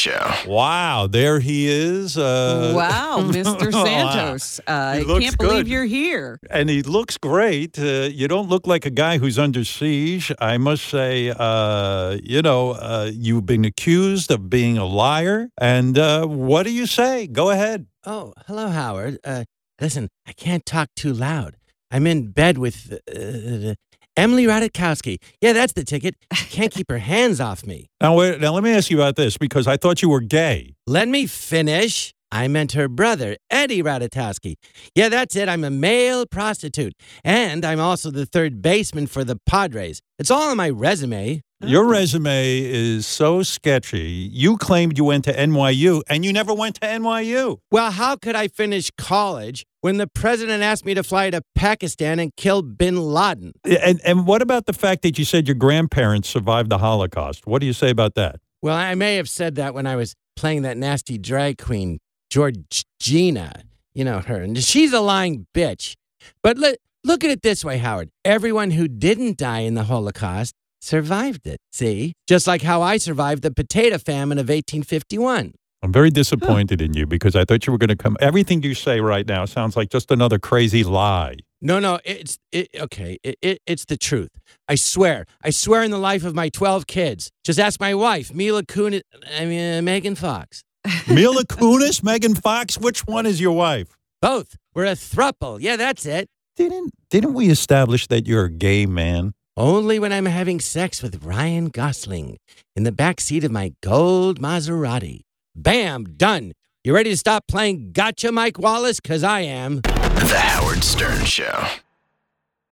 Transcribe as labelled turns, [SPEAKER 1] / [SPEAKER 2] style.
[SPEAKER 1] Show.
[SPEAKER 2] Wow, there he is. Uh,
[SPEAKER 3] wow, Mr. Santos. Uh, I can't believe you're here.
[SPEAKER 2] and he looks great. Uh, you don't look like a guy who's under siege. I must say, uh, you know, uh, you've been accused of being a liar. And uh, what do you say? Go ahead.
[SPEAKER 4] Oh, hello, Howard. Uh, listen, I can't talk too loud. I'm in bed with uh, Emily Ratajkowski. Yeah, that's the ticket. Can't keep her hands off me.
[SPEAKER 2] Now, wait, now let me ask you about this because I thought you were gay.
[SPEAKER 4] Let me finish. I meant her brother, Eddie Ratajkowski. Yeah, that's it. I'm a male prostitute. And I'm also the third baseman for the Padres. It's all on my resume.
[SPEAKER 2] Your resume is so sketchy. You claimed you went to NYU and you never went to NYU.
[SPEAKER 4] Well, how could I finish college when the president asked me to fly to Pakistan and kill bin Laden?
[SPEAKER 2] And, and what about the fact that you said your grandparents survived the Holocaust? What do you say about that?
[SPEAKER 4] Well, I may have said that when I was playing that nasty drag queen, Georgina. You know her, and she's a lying bitch. But look, look at it this way, Howard. Everyone who didn't die in the Holocaust survived it. See? Just like how I survived the potato famine of 1851.
[SPEAKER 2] I'm very disappointed in you because I thought you were going to come. Everything you say right now sounds like just another crazy lie.
[SPEAKER 4] No, no, it's it, okay. It, it, it's the truth. I swear. I swear in the life of my 12 kids. Just ask my wife, Mila Kunis, I mean, uh, Megan Fox.
[SPEAKER 2] Mila Kunis, Megan Fox, which one is your wife?
[SPEAKER 4] Both. We're a thruple. Yeah, that's it.
[SPEAKER 2] Didn't didn't we establish that you're a gay man?
[SPEAKER 4] Only when I'm having sex with Ryan Gosling in the back seat of my gold Maserati. Bam, done. You ready to stop playing gotcha, Mike Wallace? Because I am.
[SPEAKER 1] The Howard Stern Show.